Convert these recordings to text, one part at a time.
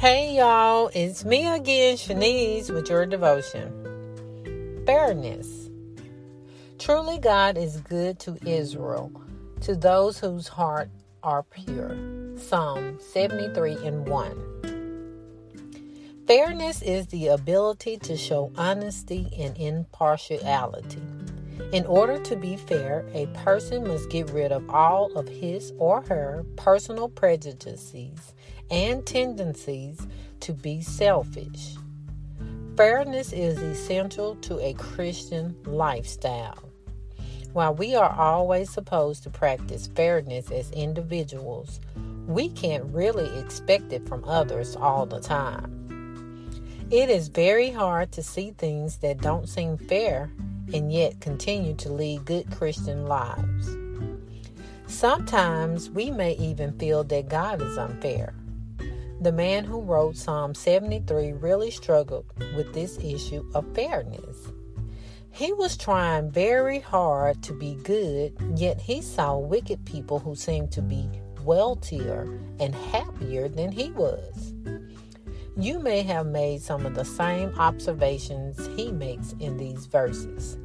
Hey y'all, it's me again, Shanese, with your devotion. Fairness. Truly, God is good to Israel, to those whose heart are pure. Psalm 73 and 1. Fairness is the ability to show honesty and impartiality. In order to be fair, a person must get rid of all of his or her personal prejudices and tendencies to be selfish. Fairness is essential to a Christian lifestyle. While we are always supposed to practice fairness as individuals, we can't really expect it from others all the time. It is very hard to see things that don't seem fair and yet continue to lead good Christian lives. Sometimes we may even feel that God is unfair. The man who wrote Psalm 73 really struggled with this issue of fairness. He was trying very hard to be good, yet he saw wicked people who seemed to be wealthier and happier than he was. You may have made some of the same observations he makes in these verses,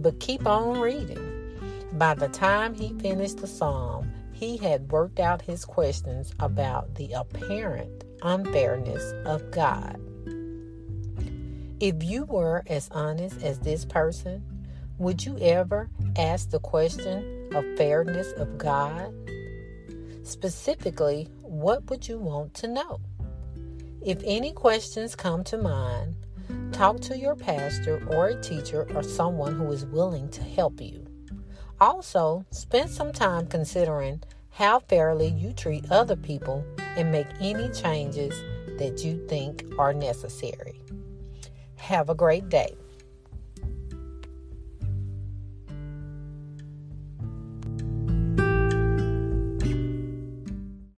but keep on reading. By the time he finished the psalm, he had worked out his questions about the apparent unfairness of God. If you were as honest as this person, would you ever ask the question of fairness of God? Specifically, what would you want to know? If any questions come to mind, talk to your pastor or a teacher or someone who is willing to help you. Also, spend some time considering how fairly you treat other people and make any changes that you think are necessary. Have a great day.